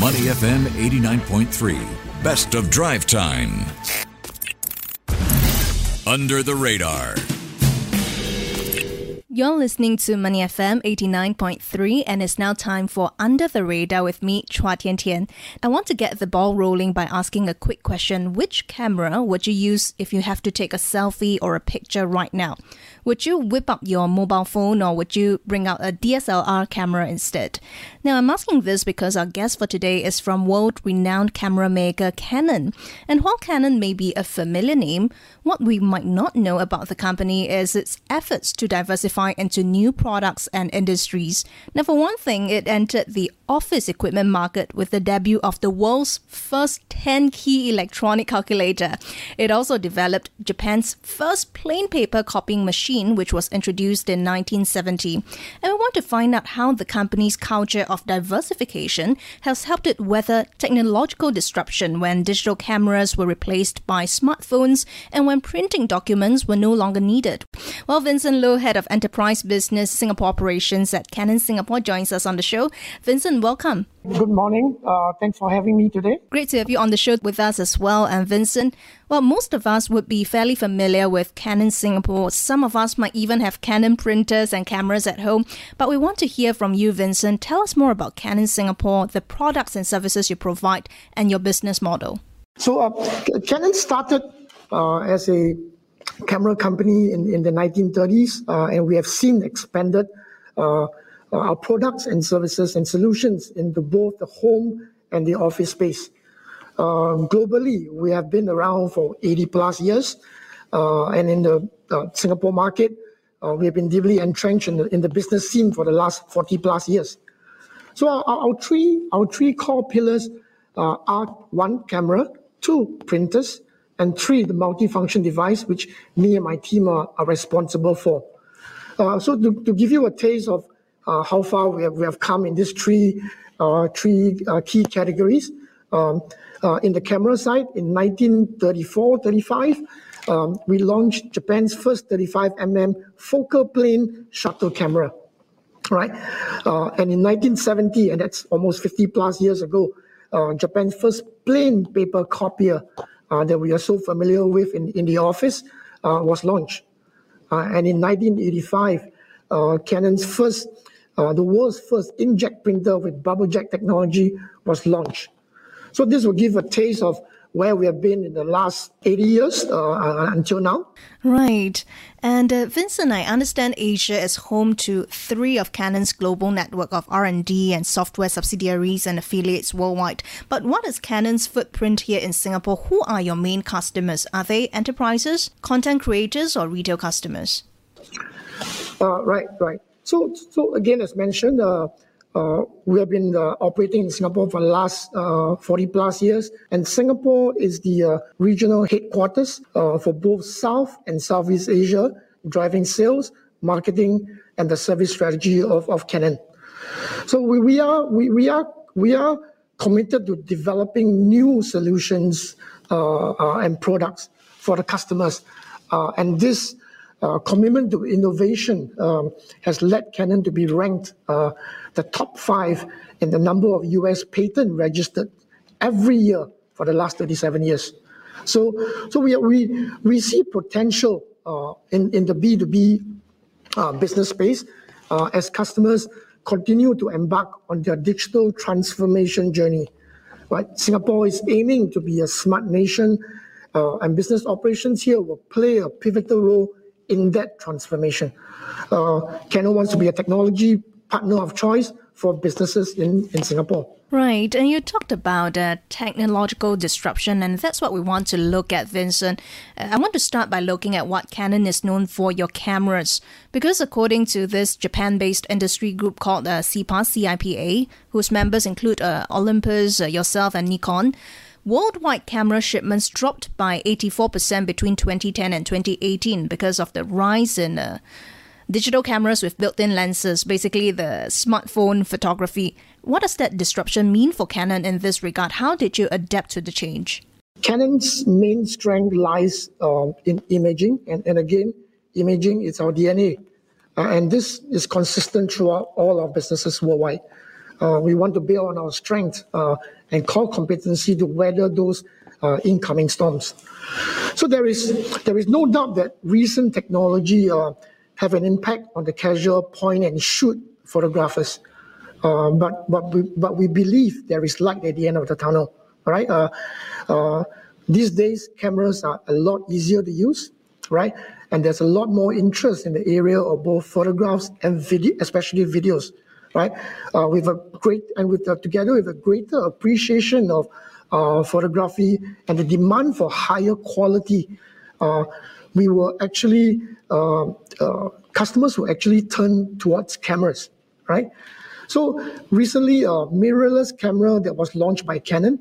Money FM 89.3, best of drive time. Under the radar. You're listening to Money FM 89.3 and it's now time for Under the Radar with me, Chua Tian Tian. I want to get the ball rolling by asking a quick question. Which camera would you use if you have to take a selfie or a picture right now? Would you whip up your mobile phone or would you bring out a DSLR camera instead? Now, I'm asking this because our guest for today is from world renowned camera maker Canon. And while Canon may be a familiar name, what we might not know about the company is its efforts to diversify into new products and industries. Now, for one thing, it entered the office equipment market with the debut of the world's first 10 key electronic calculator. It also developed Japan's first plain paper copying machine, which was introduced in 1970. And we want to find out how the company's culture of diversification has helped it weather technological disruption when digital cameras were replaced by smartphones and when printing documents were no longer needed. Well, Vincent Low, head of enterprise business Singapore operations at Canon Singapore, joins us on the show. Vincent, welcome. Good morning. Uh, thanks for having me today. Great to have you on the show with us as well. And Vincent, well, most of us would be fairly familiar with Canon Singapore. Some of us might even have Canon printers and cameras at home. But we want to hear from you, Vincent. Tell us more about Canon Singapore, the products and services you provide, and your business model. So, uh, Canon started uh, as a camera company in, in the 1930s, uh, and we have seen expanded uh, our products and services and solutions into both the home and the office space. Um, globally, we have been around for 80 plus years, uh, and in the uh, Singapore market, uh, we have been deeply entrenched in the, in the business scene for the last 40 plus years. So our, our three our three core pillars are one camera, two printers, and three, the multifunction device, which me and my team are, are responsible for. Uh, so to, to, give you a taste of uh, how far we have, we have come in these three, uh, three uh, key categories, um, uh, in the camera side, in 1934-35, um, we launched Japan's first 35mm focal plane shutter camera, right? Uh, and in 1970, and that's almost 50 plus years ago, Japan's first plain paper copier that we are so familiar with in, in the office uh, was launched. Uh, and in 1985, Canon's first, the world's first inkjet printer with bubble jet technology was launched. So this will give a taste of where we have been in the last 80 years uh, uh, until now. Right. And uh, Vincent, I understand Asia is home to three of Canon's global network of R&D and software subsidiaries and affiliates worldwide. But what is Canon's footprint here in Singapore? Who are your main customers? Are they enterprises, content creators, or retail customers? Uh, right, right. So, so again, as mentioned, uh, we have been uh, operating in Singapore for the last uh, 40 plus years, and Singapore is the uh, regional headquarters uh, for both South and Southeast Asia, driving sales, marketing, and the service strategy of, of Canon. So we, we are we, we are we are committed to developing new solutions and products for the customers, and this uh, commitment to innovation um, has led Canon to be ranked uh, the top five in the number of US patent registered every year for the last 37 years. So, so we, we, we see potential uh, in, in the B2B uh, business space uh, as customers continue to embark on their digital transformation journey. Right? Singapore is aiming to be a smart nation, uh, and business operations here will play a pivotal role in that transformation. Uh, Canon wants to be a technology partner of choice for businesses in, in Singapore. Right, and you talked about uh, technological disruption, and that's what we want to look at, Vincent. Uh, I want to start by looking at what Canon is known for your cameras, because according to this Japan based industry group called uh, CIPA, CIPA, whose members include uh, Olympus, uh, yourself, and Nikon, Worldwide camera shipments dropped by 84% between 2010 and 2018 because of the rise in uh, digital cameras with built in lenses, basically the smartphone photography. What does that disruption mean for Canon in this regard? How did you adapt to the change? Canon's main strength lies um, in imaging, and, and again, imaging is our DNA. Uh, and this is consistent throughout all our businesses worldwide. Uh, we want to build on our strength uh, and core competency to weather those uh, incoming storms. So there is there is no doubt that recent technology have an impact on the casual point and shoot photographers. Uh, but but we, but we believe there is light at the end of the tunnel. Right? Uh, uh, these days, cameras are a lot easier to use, right? And there's a lot more interest in the area of both photographs and video, especially videos, right? Uh, with a great and with uh, together with a greater appreciation of uh, photography and the demand for higher quality, uh, we were actually uh, uh, customers who actually turn towards cameras, right? So recently, a mirrorless camera that was launched by Canon,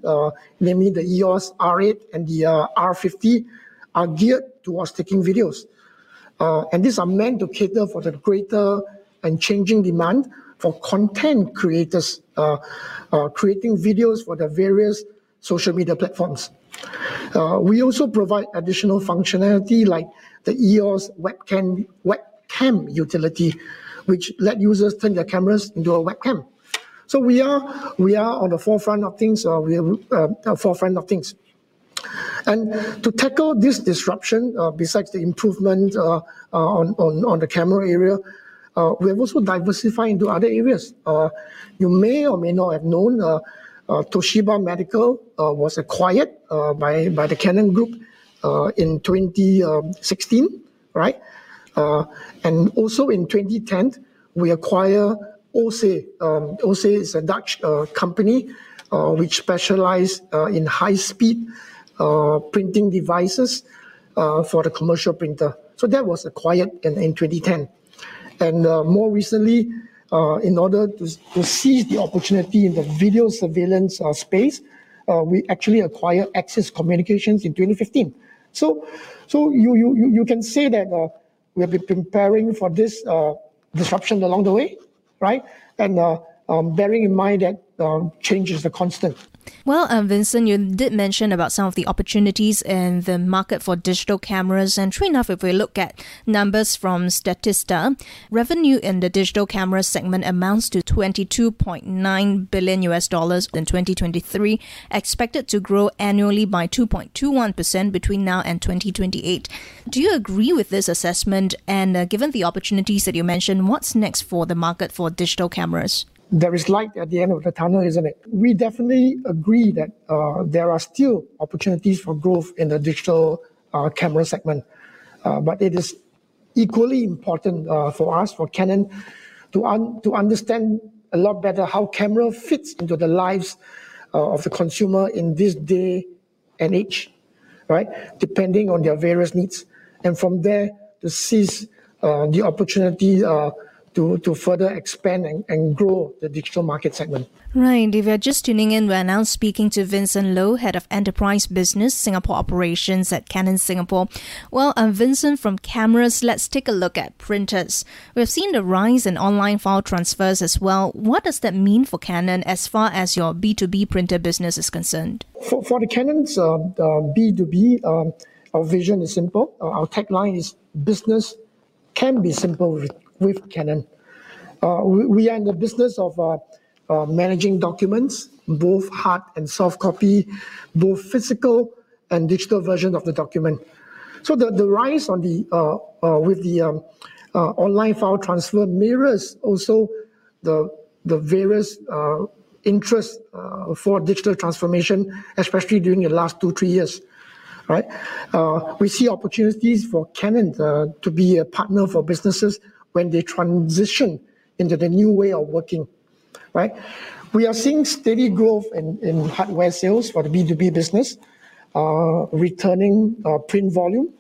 namely the EOS R8 and the uh, R50, are geared towards taking videos. And these are meant to cater for the greater and changing demand for content creators uh, uh, creating videos for the various social media platforms. Uh, we also provide additional functionality like the EOS webcam, webcam utility, which let users turn their cameras into a webcam. So we are we are on the forefront of things. Uh, we are uh, forefront of things. And to tackle this disruption, uh, besides the improvement uh, uh, on, on, on the camera area, uh, we have also diversified into other areas. you may or may not have known Toshiba Medical was acquired by, by the Canon Group in 2016, right? Uh, and also in 2010, we acquire Océ. Um, Océ is a Dutch uh, company uh, which specialize uh, in high-speed uh, printing devices uh, for the commercial printer. So that was acquired in, in 2010. And more recently, in order to, to seize the opportunity in the video surveillance space, we actually acquired Axis Communications in 2015. So, so you, you, you can say that we have been preparing for this uh, disruption along the way, right? And uh, um, bearing in mind that um, change is the constant. Well, um, Vincent, you did mention about some of the opportunities in the market for digital cameras. And true enough, if we look at numbers from Statista, revenue in the digital camera segment amounts to 22.9 billion US dollars in 2023, expected to grow annually by 2.21% between now and 2028. Do you agree with this assessment? And uh, given the opportunities that you mentioned, what's next for the market for digital cameras? There is light at the end of the tunnel, isn't it? We definitely agree that uh, there are still opportunities for growth in the digital uh, camera segment, uh, but it is equally important uh, for us, for Canon, to un- to understand a lot better how camera fits into the lives uh, of the consumer in this day and age, right? Depending on their various needs, and from there to seize uh, the opportunity to, to further expand and, and grow the digital market segment. Right. If you're just tuning in, we're now speaking to Vincent Low, Head of Enterprise Business, Singapore Operations at Canon Singapore. Well, um, Vincent, from cameras, let's take a look at printers. We've seen the rise in online file transfers as well. What does that mean for Canon as far as your B2B printer business is concerned? For, for the Canon's uh, uh, B2B, um, our vision is simple. Uh, our tagline is business can be simple with with Canon. Uh, we, we, are in the business of uh, uh, managing documents, both hard and soft copy, both physical and digital version of the document. So the, the rise on the uh, uh, with the um, uh, online file transfer mirrors also the the various interests for digital transformation, especially during the last two three years right? Uh, we see opportunities for Canon uh, to be a partner for businesses when they transition into the new way of working, right? We are seeing steady growth in, in hardware sales for the B2B business, uh, returning uh, print volume,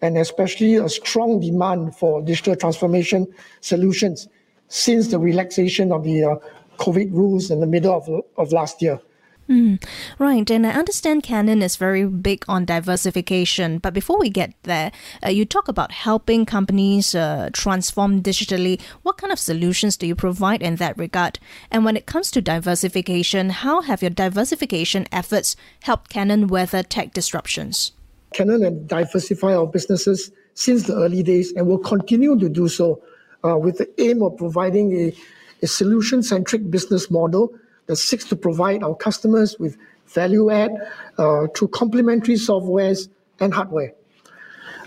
and especially a strong demand for digital transformation solutions since the relaxation of the uh, COVID rules in the middle of, of last year. Mm, right, and I understand Canon is very big on diversification. But before we get there, uh, you talk about helping companies uh, transform digitally. What kind of solutions do you provide in that regard? And when it comes to diversification, how have your diversification efforts helped Canon weather tech disruptions? Canon and diversify our businesses since the early days and will continue to do so uh, with the aim of providing a a solution centric business model that seeks to provide our customers with value add uh, through complementary softwares and hardware.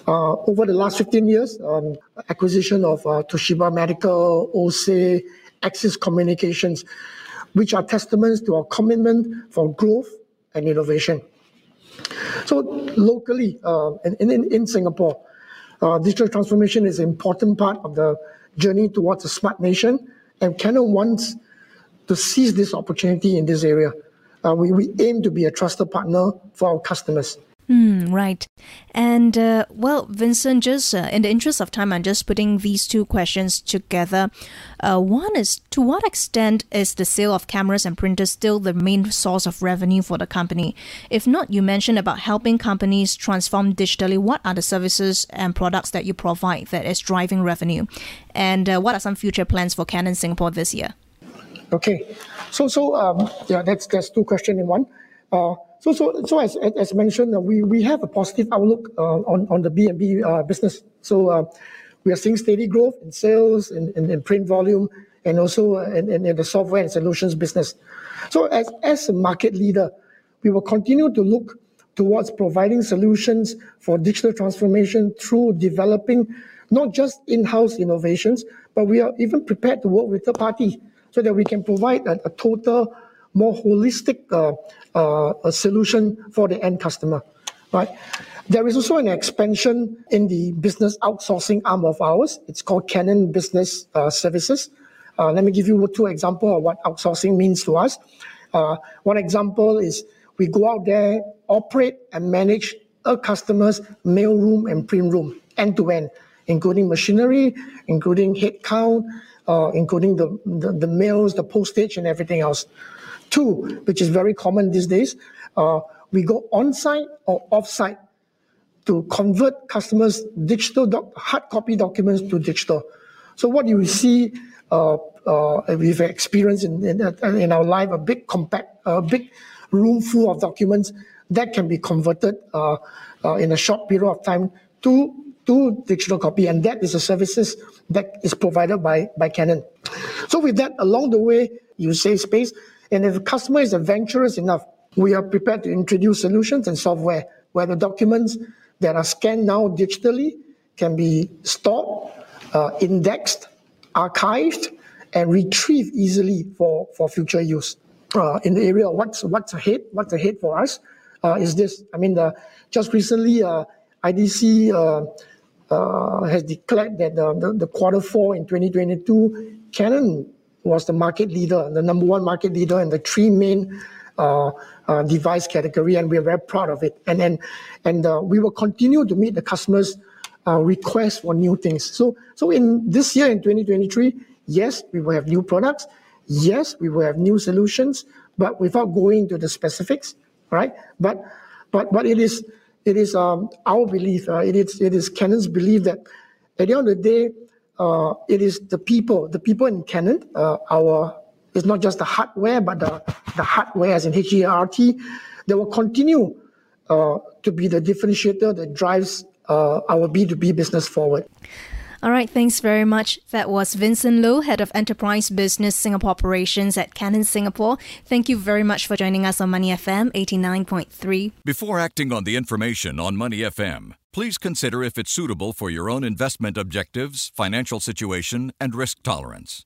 Uh, over the last 15 years, um, acquisition of uh, Toshiba Medical, Océ, Axis Communications, which are testaments to our commitment for growth and innovation. So locally, uh, in, in, in Singapore, uh, digital transformation is an important part of the journey towards a smart nation, and Canon wants to seize this opportunity in this area. Uh, we, we aim to be a trusted partner for our customers. Mm, right. And, uh, well, Vincent, just uh, in the interest of time, I'm just putting these two questions together. Uh, one is to what extent is the sale of cameras and printers still the main source of revenue for the company? If not, you mentioned about helping companies transform digitally. What are the services and products that you provide that is driving revenue? And uh, what are some future plans for Canon Singapore this year? Okay. So, so um, yeah, that's, that's two questions in one. Uh, so, so, so as, as mentioned, uh, we, we have a positive outlook uh, on, on the B2B uh, business. So uh, we are seeing steady growth in sales, in, in, in print volume, and also uh, in, in, the software and solutions business. So as, as a market leader, we will continue to look towards providing solutions for digital transformation through developing not just in-house innovations, but we are even prepared to work with third party so that we can provide a, a total more holistic uh, uh, solution for the end customer, right? There is also an expansion in the business outsourcing arm of ours. It's called Canon Business uh, Services. Let me give you two examples of what outsourcing means to us. One example is we go out there, operate and manage a customer's mailroom and print room end to end, including machinery, including headcount, uh, including the, the, the mails, the postage, and everything else. Two, which is very common these days, uh, we go on-site or off-site to convert customers' digital doc- hard copy documents to digital. So what you see, uh, uh, we've experienced in, in, in, our life, a big compact, a big room full of documents that can be converted uh, uh, in a short period of time to to digital copy, and that is a services that is provided by by Canon. So with that, along the way, you save space. And if the customer is adventurous enough, we are prepared to introduce solutions and software where the documents that are scanned now digitally can be stored, uh, indexed, archived, and retrieved easily for, for future use. Uh, in the area of what's, what's ahead, what's ahead for us uh, is this. I mean, the, just recently, uh, IDC uh, uh, has declared that the, the quarter four in 2022, Canon was the market leader, the number one market leader in the three main uh, uh, device category, and we're very proud of it. And then, and uh, we will continue to meet the customers' uh, requests for new things. So, so in this year, in 2023, yes, we will have new products. Yes, we will have new solutions, but without going to the specifics, right? But, but, but it is, it is um, our belief. Uh, it is, it is Canon's belief that at the end of the day, uh, it is the people, the people in Canon, uh, our, it's not just the hardware, but the, the hardware as in H-E-R-T, that will continue uh, to be the differentiator that drives uh, our B2B business forward. All right, thanks very much. That was Vincent Low, Head of Enterprise Business Singapore Operations at Canon Singapore. Thank you very much for joining us on Money FM 89.3. Before acting on the information on Money FM, please consider if it's suitable for your own investment objectives, financial situation, and risk tolerance.